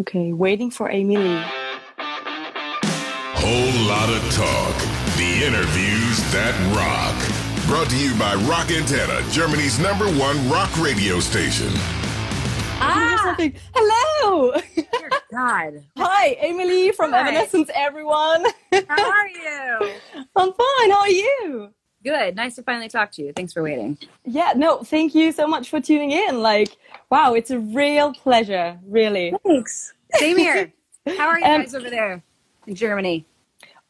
Okay, waiting for Amy Lee. Whole lot of talk. The interviews that rock. Brought to you by Rock Antenne, Germany's number one rock radio station. Ah! Hello! Dear God. Hi, Amy Lee from Hi. Evanescence, everyone. How are you? I'm fine. How are you? Good. Nice to finally talk to you. Thanks for waiting. Yeah, no, thank you so much for tuning in. Like, wow, it's a real pleasure, really. Thanks. Same here. How are you Um, guys over there in Germany?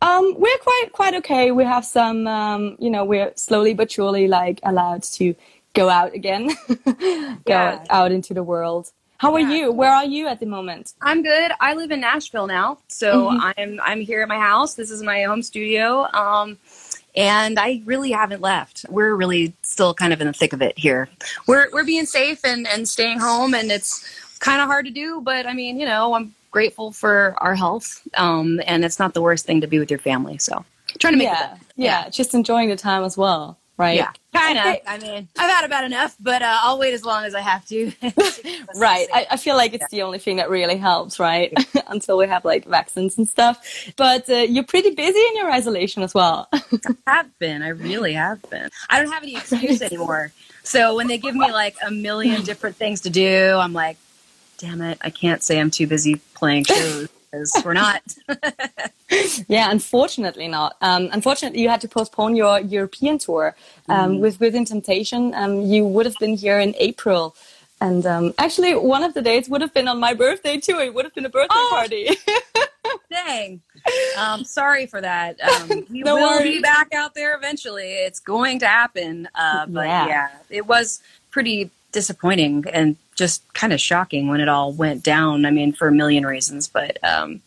Um, we're quite quite okay. We have some, um, you know, we're slowly but surely like allowed to go out again, go Yeah. out into the world. How are Yeah. you? Where are you at the moment? I'm good. I live in Nashville now, so Mhm. I'm I'm here at my house. This is my home studio. Um, and I really haven't left. We're really still kind of in the thick of it here. We're we're being safe and and staying home, and it's kind of hard to do. But I mean, you know, I'm grateful for our health, um, and it's not the worst thing to be with your family. So trying to make it yeah, yeah, just enjoying the time as well, right? Yeah, kind of. I mean, I've had about enough, but uh, I'll wait as long as I have to. Right. I, I feel like it's the only thing that really helps, right? Until we have like vaccines and stuff. But uh, you're pretty busy in your isolation as well. I have been. I really have been. I don't have any excuse anymore. So when they give me like a million different things to do, I'm like, damn it, I can't say I'm too busy playing shows because we're not. yeah, unfortunately not. Um, unfortunately, you had to postpone your European tour um, with Within Temptation. Um, you would have been here in April. And um, actually, one of the dates would have been on my birthday too. It would have been a birthday Oh. party. Dang. Um, sorry for that. Um, we No will worries. be back out there eventually. It's going to happen. Uh, but Yeah. yeah. it was pretty disappointing and just kind of shocking when it all went down. I mean, for a million reasons, but um,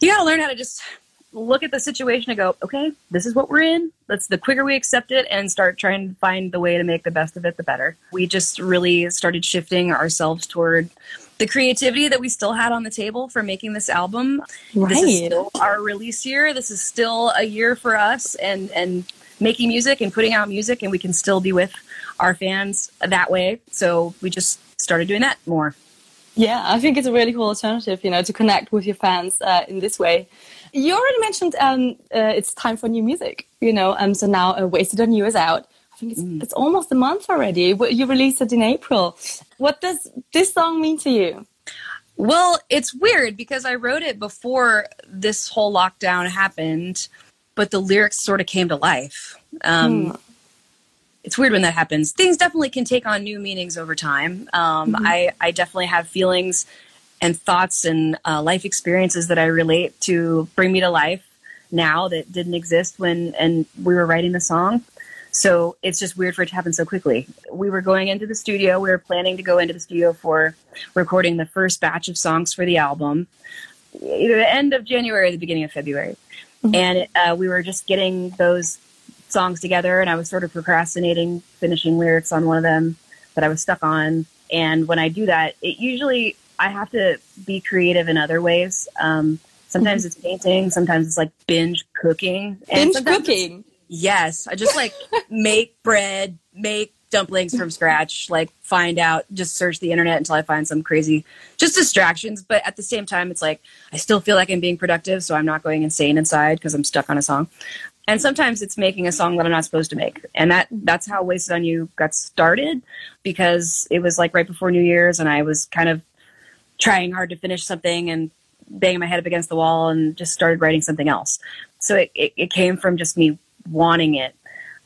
you got to learn how to just look at the situation and go, okay, this is what we're in. Let's the quicker we accept it and start trying to find the way to make the best of it, the better. We just really started shifting ourselves toward the creativity that we still had on the table for making this album. This is Right. still our release year. This is still a year for us and and making music and putting out music and we can still be with our fans that way. So we just started doing that more. Yeah, I think it's a really cool alternative, you know, to connect with your fans uh, in this way. You already mentioned um, uh, it's time for new music, you know, um, so now uh, Wasted on You is out. I think it's, it's almost a month already. You released it in April. What does this song mean to you? Well, it's weird because I wrote it before this whole lockdown happened, but the lyrics sort of came to life. Um, It's weird when that happens. Things definitely can take on new meanings over time. Um, I, I definitely have feelings and thoughts and uh, life experiences that I relate to bring me to life now that didn't exist when and we were writing the song. So it's just weird for it to happen so quickly. We were going into the studio. We were planning to go into the studio for recording the first batch of songs for the album, either the end of January or the beginning of February. And uh, we were just getting those songs together, and I was sort of procrastinating finishing lyrics on one of them that I was stuck on. And when I do that, it usually I have to be creative in other ways. Um, sometimes it's painting, sometimes it's like binge cooking, and Binge cooking. Yes, I just like make bread, make dumplings from scratch, like find out, just search the internet until I find some crazy, just distractions. But at the same time, it's like I still feel like I'm being productive, so I'm not going insane inside because I'm stuck on a song. And sometimes it's making a song that I'm not supposed to make, and that that's how "Wasted on You" got started because it was like right before New Year's, and I was kind of trying hard to finish something and banging my head up against the wall and just started writing something else. So it, it, it came from just me wanting it.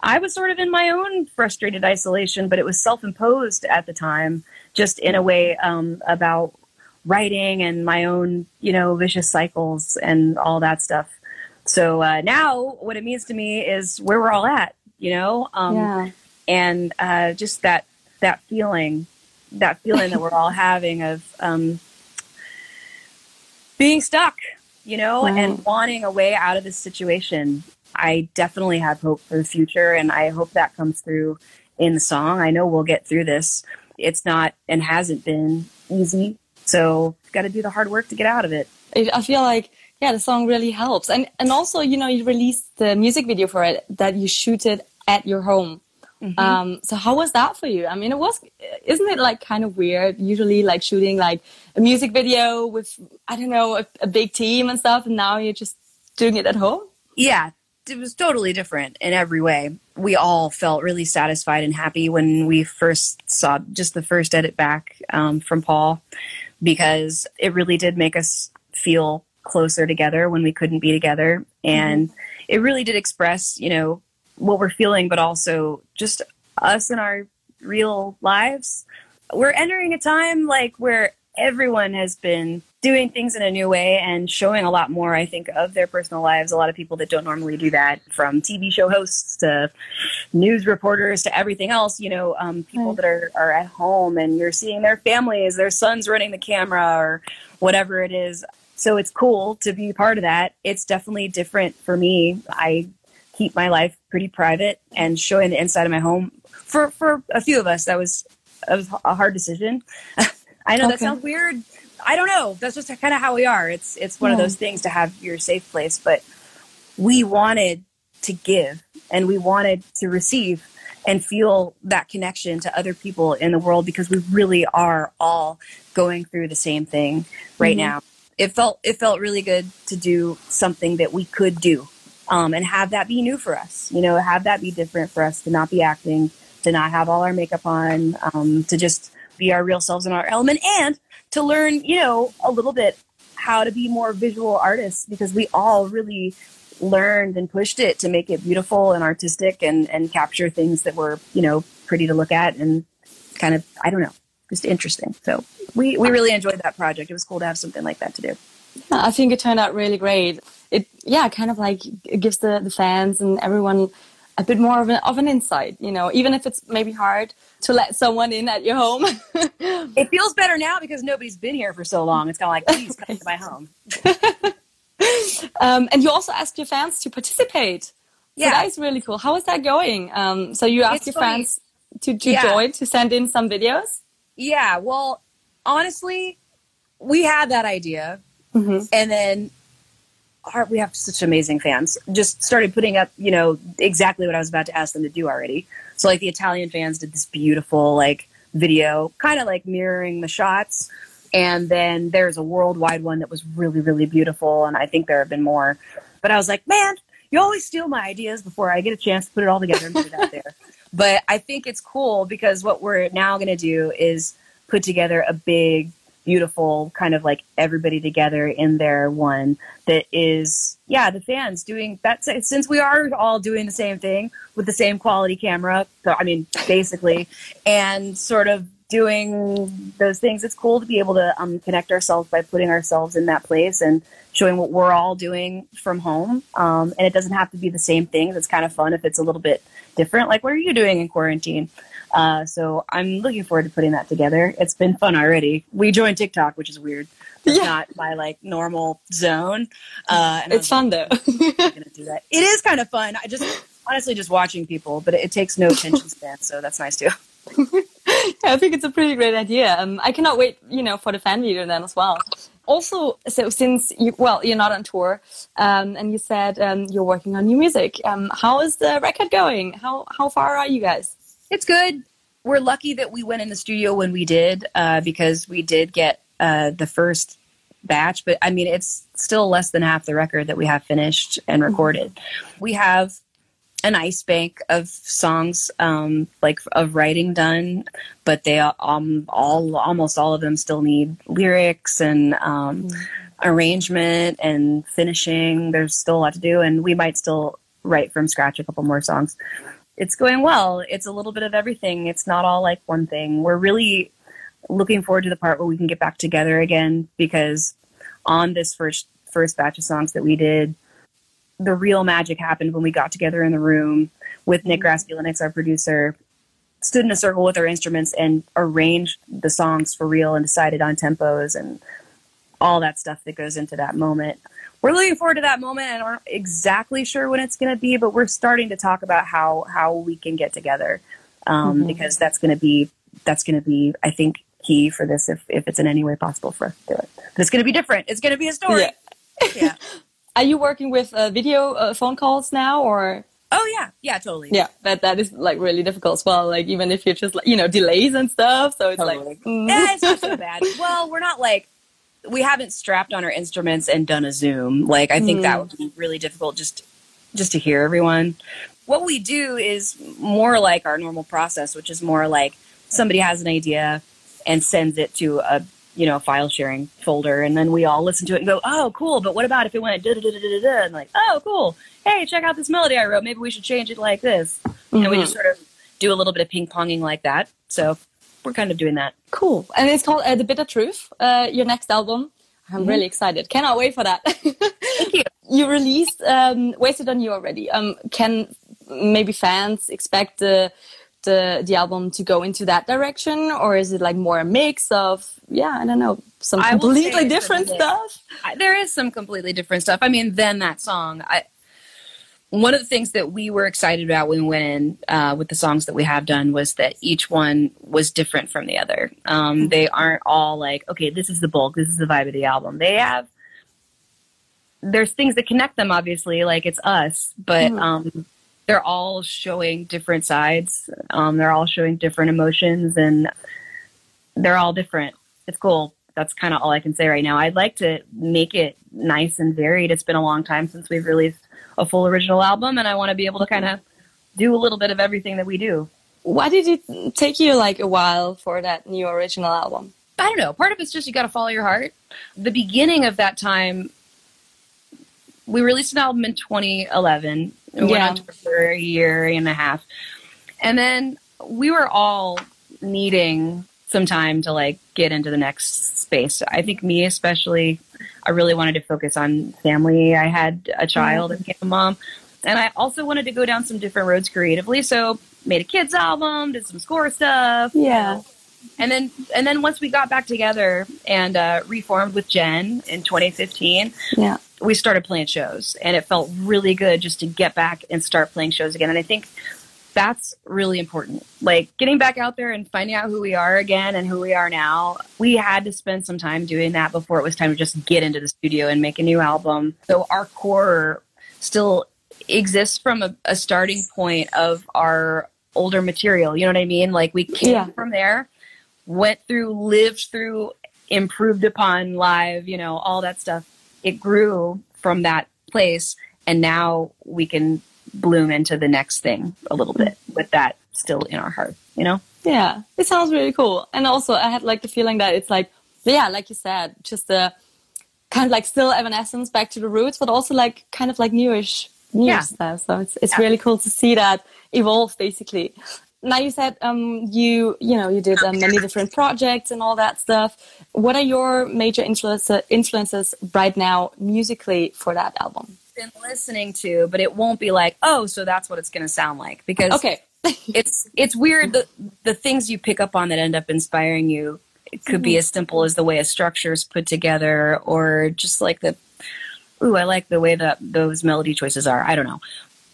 I was sort of in my own frustrated isolation, but it was self imposed at the time, just in a way um, about writing and my own, you know, vicious cycles and all that stuff. So uh, now, what it means to me is where we're all at, you know, um, yeah. and uh, just that that feeling, that feeling that we're all having of um, being stuck, you know, and wanting a way out of this situation. I definitely have hope for the future, and I hope that comes through in the song. I know we'll get through this. It's not and hasn't been easy, so got to do the hard work to get out of it. It, I feel like yeah, the song really helps, and and also you know you released the music video for it that you shoot it at your home. Mm-hmm. Um, so how was that for you? I mean, it was, isn't it like kind of weird? Usually like shooting like a music video with, I don't know, a, a big team and stuff. And now you're just doing it at home. Yeah, it was totally different in every way. We all felt really satisfied and happy when we first saw just the first edit back um, from Paul because it really did make us feel closer together when we couldn't be together. And mm-hmm. it really did express, you know, what we're feeling, but also just us in our real lives. We're entering a time like where everyone has been doing things in a new way and showing a lot more, I think, of their personal lives. A lot of people that don't normally do that, from TV show hosts to news reporters to everything else, you know, um, people that are, are at home and you're seeing their families, their sons running the camera or whatever it is. So it's cool to be part of that. It's definitely different for me. I keep my life pretty private and showing the inside of my home. For, for a few of us, that was, that was a hard decision. I know okay. that sounds weird. I don't know. That's just kind of how we are. It's it's one yeah. of those things to have your safe place, but we wanted to give and we wanted to receive and feel that connection to other people in the world because we really are all going through the same thing right mm-hmm. now. It felt it felt really good to do something that we could do um, and have that be new for us. You know, have that be different for us to not be acting, to not have all our makeup on, um, to just be our real selves in our element and to learn, you know, a little bit how to be more visual artists because we all really learned and pushed it to make it beautiful and artistic and, and capture things that were, you know, pretty to look at and kind of, I don't know, just interesting. So we, we really enjoyed that project. It was cool to have something like that to do. I think it turned out really great. It, yeah, kind of like it gives the, the fans and everyone a bit more of an, of an insight, you know, even if it's maybe hard to let someone in at your home. it feels better now because nobody's been here for so long. It's kind of like, please come to my home. um, and you also asked your fans to participate. Yeah. So that is really cool. How is that going? Um, so you asked it's your funny. fans to, to yeah. join, to send in some videos? Yeah. Well, honestly, we had that idea. Mm-hmm. And then our, we have such amazing fans. Just started putting up, you know, exactly what I was about to ask them to do already. So like the Italian fans did this beautiful like video, kind of like mirroring the shots. And then there's a worldwide one that was really, really beautiful. And I think there have been more. But I was like, man, you always steal my ideas before I get a chance to put it all together and put it out there. But I think it's cool because what we're now going to do is put together a big beautiful kind of like everybody together in there one that is yeah the fans doing that since we are all doing the same thing with the same quality camera so i mean basically and sort of doing those things it's cool to be able to um, connect ourselves by putting ourselves in that place and showing what we're all doing from home um, and it doesn't have to be the same things it's kind of fun if it's a little bit different like what are you doing in quarantine uh, so I'm looking forward to putting that together. It's been fun already. We joined TikTok, which is weird. It's yeah. not my like normal zone. Uh, and it's fun though. do that. It is kind of fun. I just honestly just watching people, but it, it takes no attention span, so that's nice too. I think it's a pretty great idea. Um, I cannot wait, you know, for the fan video then as well. Also, so since you, well, you're not on tour, um, and you said um, you're working on new music. Um, how is the record going? How how far are you guys? It's good. We're lucky that we went in the studio when we did uh, because we did get uh, the first batch, but I mean, it's still less than half the record that we have finished and mm-hmm. recorded. We have an ice bank of songs, um, like of writing done, but they um, all almost all of them still need lyrics and um, mm. arrangement and finishing. There's still a lot to do, and we might still write from scratch a couple more songs it's going well. It's a little bit of everything. It's not all like one thing. We're really looking forward to the part where we can get back together again because on this first first batch of songs that we did, the real magic happened when we got together in the room with Nick Raskulinecz, our producer, stood in a circle with our instruments and arranged the songs for real and decided on tempos and all that stuff that goes into that moment we're looking forward to that moment and aren't exactly sure when it's going to be, but we're starting to talk about how how we can get together um, mm-hmm. because that's going to be that's going to be I think key for this if if it's in any way possible for us to do it. But it's going to be different. It's going to be a story. Yeah. yeah. Are you working with uh, video uh, phone calls now or? Oh yeah, yeah, totally. Yeah, but that is like really difficult as well. Like even if you're just like you know delays and stuff, so it's Totally. like mm. Yeah, it's not so bad. Well, we're not like we haven't strapped on our instruments and done a Zoom. Like I think that would be really difficult just just to hear everyone. What we do is more like our normal process, which is more like somebody has an idea and sends it to a you know file sharing folder, and then we all listen to it and go, "Oh, cool!" But what about if it went da da da da da da? And like, "Oh, cool! Hey, check out this melody I wrote. Maybe we should change it like this." And we just sort of do a little bit of ping ponging like that. So we're kind of doing that. cool. And it's called uh, The Bitter Truth. Uh, your next album. I'm really excited. Cannot wait for that. Thank you. you released um, Wasted on You already. Um, can maybe fans expect the the the album to go into that direction, or is it like more a mix of yeah, I don't know, some I completely different stuff? I, there is some completely different stuff. I mean, then that song. I, one of the things that we were excited about when we went in uh, with the songs that we have done was that each one was different from the other. Um, they aren't all like, okay, this is the bulk, this is the vibe of the album. They have there's things that connect them, obviously, like it's us, but um, they're all showing different sides. Um, they're all showing different emotions, and they're all different. It's cool. That's kind of all I can say right now. I'd like to make it nice and varied. It's been a long time since we've released a full original album, and I want to be able to kind of do a little bit of everything that we do. Why did it take you like a while for that new original album? I don't know. Part of it's just you got to follow your heart. The beginning of that time, we released an album in 2011. We went Yeah. on tour for a year and a half, and then we were all needing some time to like get into the next space. I think me especially, I really wanted to focus on family. I had a child and became a mom, and I also wanted to go down some different roads creatively. So made a kids album, did some score stuff, Yeah. and then and then once we got back together and uh, reformed with Jen in 2015, Yeah. We started playing shows, and it felt really good just to get back and start playing shows again. And I think that's really important. Like getting back out there and finding out who we are again and who we are now. We had to spend some time doing that before it was time to just get into the studio and make a new album. So our core still exists from a, a starting point of our older material. You know what I mean? Like we came Yeah. from there, went through, lived through, improved upon live, you know, all that stuff. It grew from that place. And now we can bloom into the next thing a little bit with that still in our heart, you know? Yeah, it sounds really cool. And also, I had like the feeling that it's like, yeah, like you said, just a kind of like still Evanescence back to the roots, but also like kind of like newish, new Yeah. stuff. So it's it's Yeah. really cool to see that evolve basically. Now you said um, you you know you did um, many different projects and all that stuff. What are your major influence, influences right now musically for that album? Been listening to, but it won't be like, oh, so that's what it's going to sound like. Because Okay, it's it's weird the the things you pick up on that end up inspiring you it could be as simple as the way a structure is put together or just like the ooh i like the way that those melody choices are. I don't know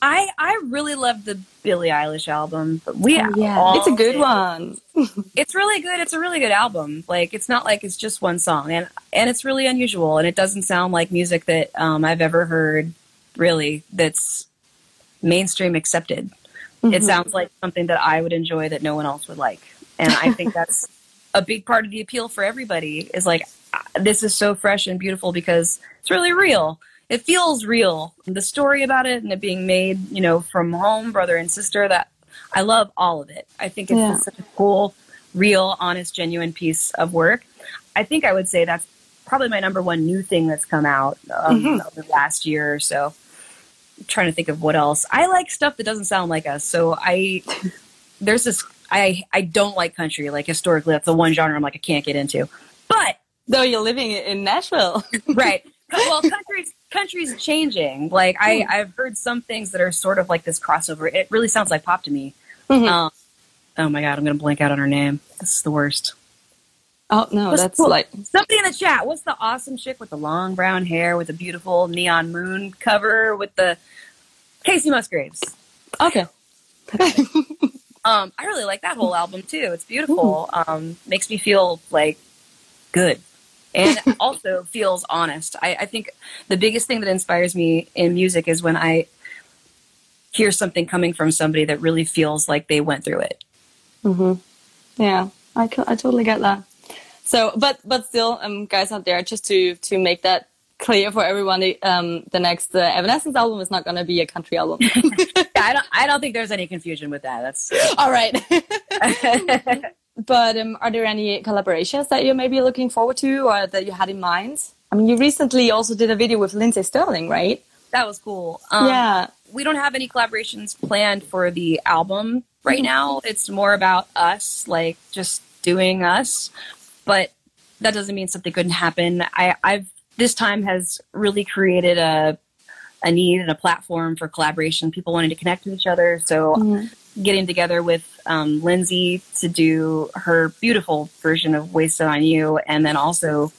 i i really love the billie eilish album but we Oh, yeah, it's a good did. one. it's really good it's a really good album like it's not like it's just one song and and it's really unusual and it doesn't sound like music that um, i've ever heard really that's mainstream accepted it sounds like something that I would enjoy that no one else would like. And I think that's a big part of the appeal for everybody is like, uh, this is so fresh and beautiful because it's really real. It feels real. The story about it and it being made, you know, from home, brother and sister, that I love all of it. I think it's Yeah. just such a cool, real, honest, genuine piece of work. I think I would say that's probably my number one new thing that's come out um, over the last year or so trying to think of what else. I like stuff that doesn't sound like us. So I there's this I I don't like country. Like historically, that's the one genre I'm like I can't get into. But Though you're living in Nashville. right, well, country's country's changing. Like I I've heard some things that are sort of like this crossover. It really sounds like pop to me. Mhm. Um, oh my god, I'm gonna blank out on her name. This is the worst. Oh no, What's that's cool? like Somebody in the chat. What's the awesome chick with the long brown hair with the beautiful neon moon cover with the Kacey Musgraves? okay. Um, I really like that whole album too. It's beautiful. Um, makes me feel like good, and also feels honest. I, I think the biggest thing that inspires me in music is when I hear something coming from somebody that really feels like they went through it. Mm-hmm. Yeah, I, I totally get that. So, but but still, um, guys out there, just to to make that clear for everyone, the, um, the next uh, Evanescence album is not going to be a country album. I don't I don't think there's any confusion with that. That's All right. but um, are there any collaborations that you're maybe looking forward to or that you had in mind? I mean, you recently also did a video with Lindsey Stirling, right? that was cool. Um, yeah. we don't have any collaborations planned for the album right now. It's more about us, like just doing us. But that doesn't mean something couldn't happen. I, I've this time has really created a a need and a platform for collaboration. People wanting to connect with each other. So getting together with um, Lindsey to do her beautiful version of "Wasted on You," and then also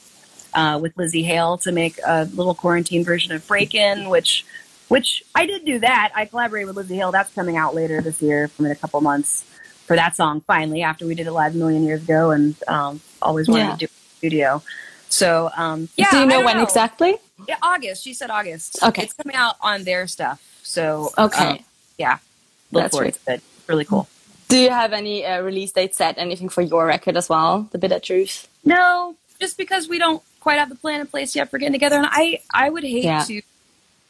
uh, with Lzzy Hale to make a little quarantine version of Break In, which which I did do that. I collaborated with Lzzy Hale. That's coming out later this year, from in a couple months for that song. Finally, after we did it live a million years ago, and um, always wanted Yeah. to do it in the studio. So um, yeah, Do you know when exactly? Yeah, August. She said August. Okay. it's coming out on their stuff. So Okay. um, yeah, look That's for right. it. Really cool. Do you have any uh, release date set? Anything for your record as well? The Bitter Truth. No, just because we don't quite have the plan in place yet for getting together, and I I would hate Yeah. to.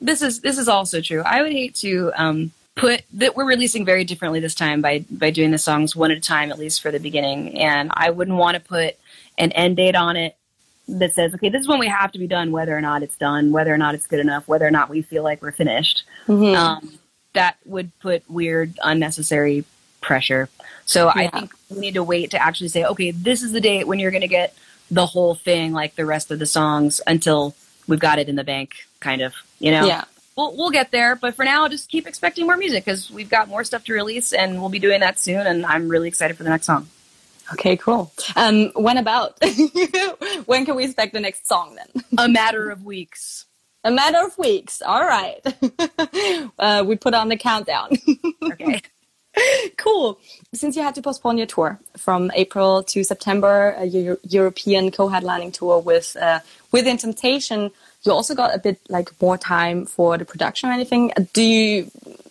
This is this is also true. I would hate to um, put that we're releasing very differently this time by by doing the songs one at a time, at least for the beginning. And I wouldn't want to put an end date on it that says, okay, this is when we have to be done, whether or not it's done, whether or not it's good enough, whether or not we feel like we're finished. Mm-hmm. Um, that would put weird, unnecessary pressure. So I think we need to wait to actually say, okay, this is the date when you're going to get the whole thing, like the rest of the songs, until we've got it in the bank, kind of. You know, Yeah. we'll we'll get there. But for now, just keep expecting more music because we've got more stuff to release, and we'll be doing that soon. And I'm really excited for the next song. Okay, cool. Um, when about? when can we expect the next song then? A matter of weeks. A matter of weeks. All right. uh, we put on the countdown. Okay. cool. Since you had to postpone your tour from April to September, a Euro- European co-headlining tour with uh, Within Temptation, you also got a bit like more time for the production or anything. Uh, Do you,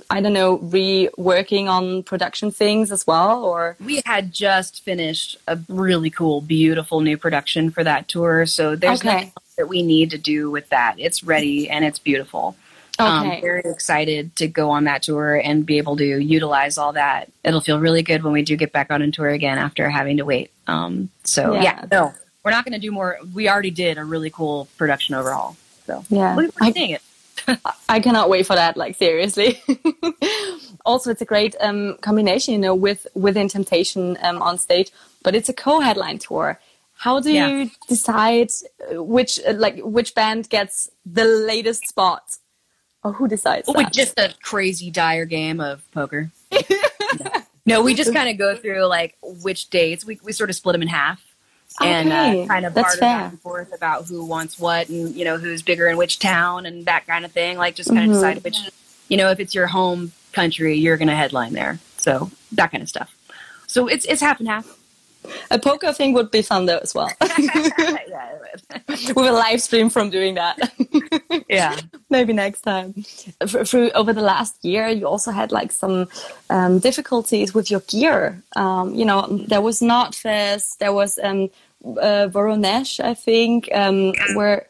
I don't know, reworking on production things as well, or we had just finished a really cool, beautiful new production for that tour. So there's Okay. nothing that we need to do with that. It's ready and it's beautiful. Okay. Um, very excited to go on that tour and be able to utilize all that. It'll feel really good when we do get back on a tour again after having to wait. Um, so Yeah. yeah, no, we're not going to do more. We already did a really cool production overhaul. So Yeah. to seeing it. I cannot wait for that. Like seriously. also, it's a great um, combination, you know, with within Temptation um, on stage, but it's a co-headline tour. How do Yeah. you decide uh, which uh, like which band gets the latest spot, or who decides With that? just a crazy dire game of poker. no, we just kind of go through like which dates. We we sort of split them in half. And Okay, uh, kind of barter back and forth about who wants what, and you know who's bigger in which town, and that kind of thing. Like just kind Mm-hmm. of decide which, you know, if it's your home country, you're going to headline there. So that kind of stuff. So it's it's half and half. A poker thing would be fun though as well. yeah, with a live stream from doing that. yeah. maybe next time. Through over the last year, you also had like some um, difficulties with your gear. Um, you know, there was not fest. There was um, uh, Voronezh, I think, um, where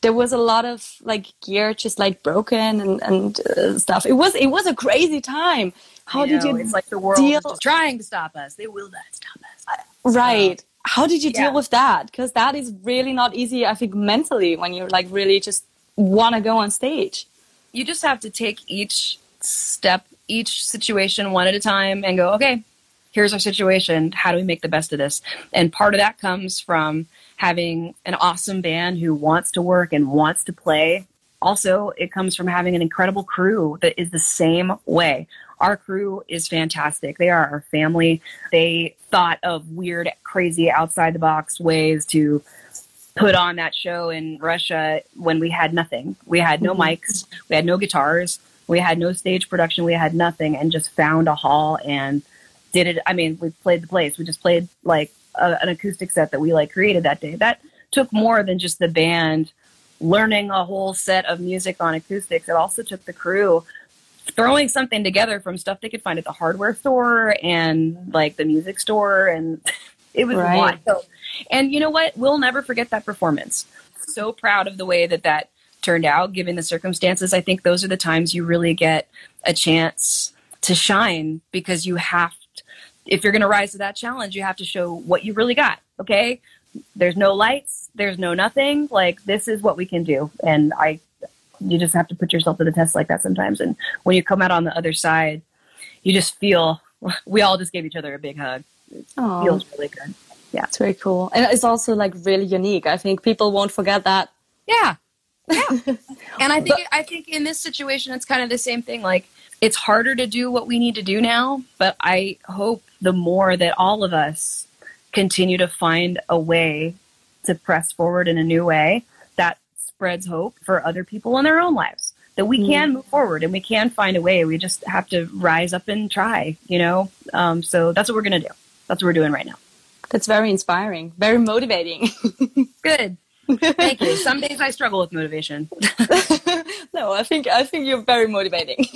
there was a lot of like gear just like broken and and uh, stuff. It was it was a crazy time. How did know, you It's like the world deal? trying to stop us. They will not stop us. Right? How did you deal with that? Because that is really not easy. I think mentally when you're like really just want to go on stage. you just have to take each step, each situation one at a time and go, okay, here's our situation. How do we make the best of this? And part of that comes from having an awesome band who wants to work and wants to play. Also, it comes from having an incredible crew that is the same way. Our crew is fantastic. They are our family. They thought of weird, crazy, outside the box ways to put on that show in Russia when we had nothing. We had no mm-hmm. mics, we had no guitars, we had no stage production, we had nothing, and just found a hall and did it. I mean, we played the place. We just played like a, an acoustic set that we like created that day. That took more than just the band learning a whole set of music on acoustics. It also took the crew throwing something together from stuff they could find at the hardware store and like the music store and it was Right. wild. And you know what? We'll never forget that performance. So proud of the way that that turned out given the circumstances. I think those are the times you really get a chance to shine because you have to, if you're going to rise to that challenge, you have to show what you really got, okay? There's no lights, there's no nothing. Like this is what we can do. And I you just have to put yourself to the test like that sometimes. And when you come out on the other side, you just feel we all just gave each other a big hug. It Aw. feels really good. Yeah, it's very cool. And it's also like really unique. I think people won't forget that. Yeah. Yeah. and I think I think in this situation it's kind of the same thing. Like it's harder to do what we need to do now, but I hope the more that all of us continue to find a way to press forward in a new way, that spreads hope for other people in their own lives. That we can move forward and we can find a way. We just have to rise up and try, you know? Um, so that's what we're going to do. That's what we're doing right now. That's very inspiring, very motivating. Good. Thank you. Some days I struggle with motivation. no, I think I think you're very motivating.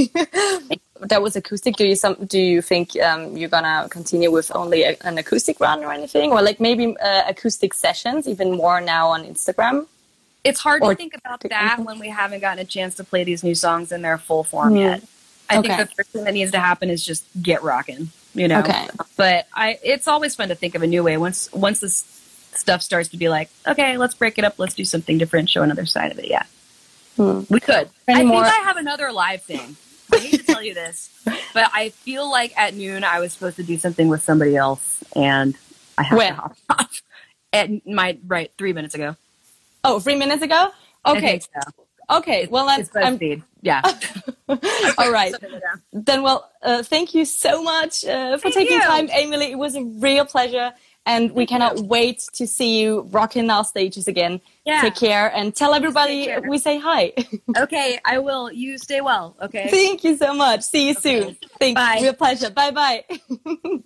That was acoustic. Do you some? Do you think um, you're gonna continue with only a, an acoustic run or anything, or like maybe uh, acoustic sessions, even more now on Instagram? it's hard Or to think about that when we haven't gotten a chance to play these new songs in their full form Hmm. yet. I Okay. think the first thing that needs to happen is just get rocking, you know. Okay. But I, it's always fun to think of a new way once once this stuff starts to be like, okay, let's break it up, let's do something different, show another side of it. Yeah, Hmm. we could. Any I more- think I have another live thing. I hate to tell you this, but I feel like at noon I was supposed to do something with somebody else, and I have When? to hop off. At my right three minutes ago. Oh, three minutes ago. Okay, so. okay. Well, It's that's I'm, Yeah. all right. Something like that. Then, well, uh, thank you so much uh, for Thank taking you. time, Amy Lee. It was a real pleasure, and we cannot wait to see you rocking our stages again. Yeah. Take care and tell everybody we say hi. Okay, I will. You stay well. Okay. Thank you so much. See you soon. Thanks. Bye. Real pleasure. Bye bye.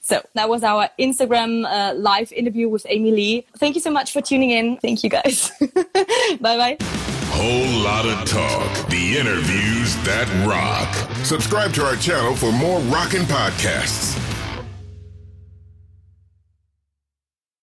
so that was our Instagram uh, live interview with Amy Lee. Thank you so much for tuning in. Thank you guys. bye bye. Whole lot of talk. The interviews that rock. Subscribe to our channel for more rockin' podcasts.